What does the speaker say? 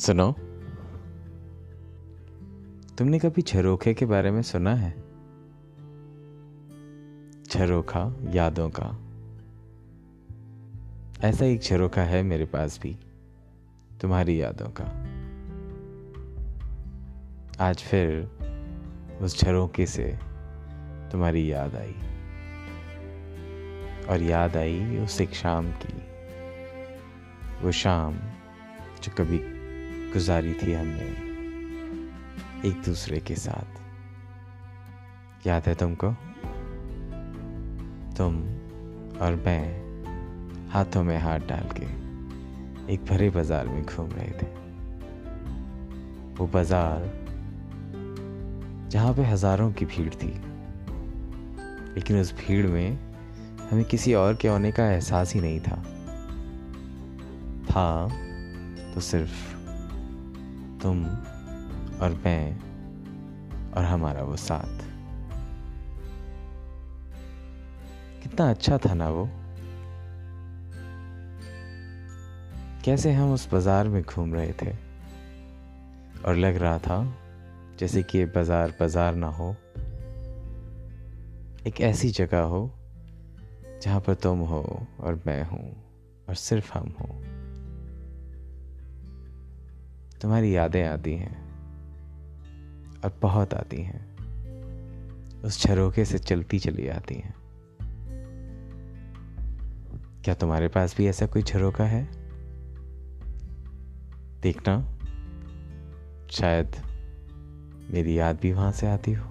सुनो। तुमने कभी झरोखे के बारे में सुना है? झरोखा, यादों का। ऐसा एक झरोखा है मेरे पास भी, तुम्हारी यादों का। आज फिर उस झरोखे से तुम्हारी याद आई। और याद आई उस एक शाम की, वो शाम जो कभी गुजारी थी हमने एक दूसरे के साथ। याद है तुमको? तुम और मैं हाथों में हाथ डाल के एक भरे बाज़ार में घूम रहे थे। वो बाज़ार जहाँ पे हज़ारों की भीड़ थी, लेकिन उस भीड़ में हमें किसी और के होने का एहसास ही नहीं था। था तो सिर्फ़ तुम और मैं और हमारा वो साथ। कितना अच्छा था ना वो? कैसे हम उस बाज़ार में घूम रहे थे? और लग रहा था जैसे कि ये बाज़ार बाज़ार ना हो। एक ऐसी जगह हो जहाँ पर तुम हो और मैं हूँ और सिर्फ़ हम हों। तुम्हारी यादें आती हैं और बहुत आती हैं। उस झरोखे से चलती चली आती हैं। क्या तुम्हारे पास भी ऐसा कोई झरोखा है? देखना, शायद मेरी याद भी वहाँ से आती हो।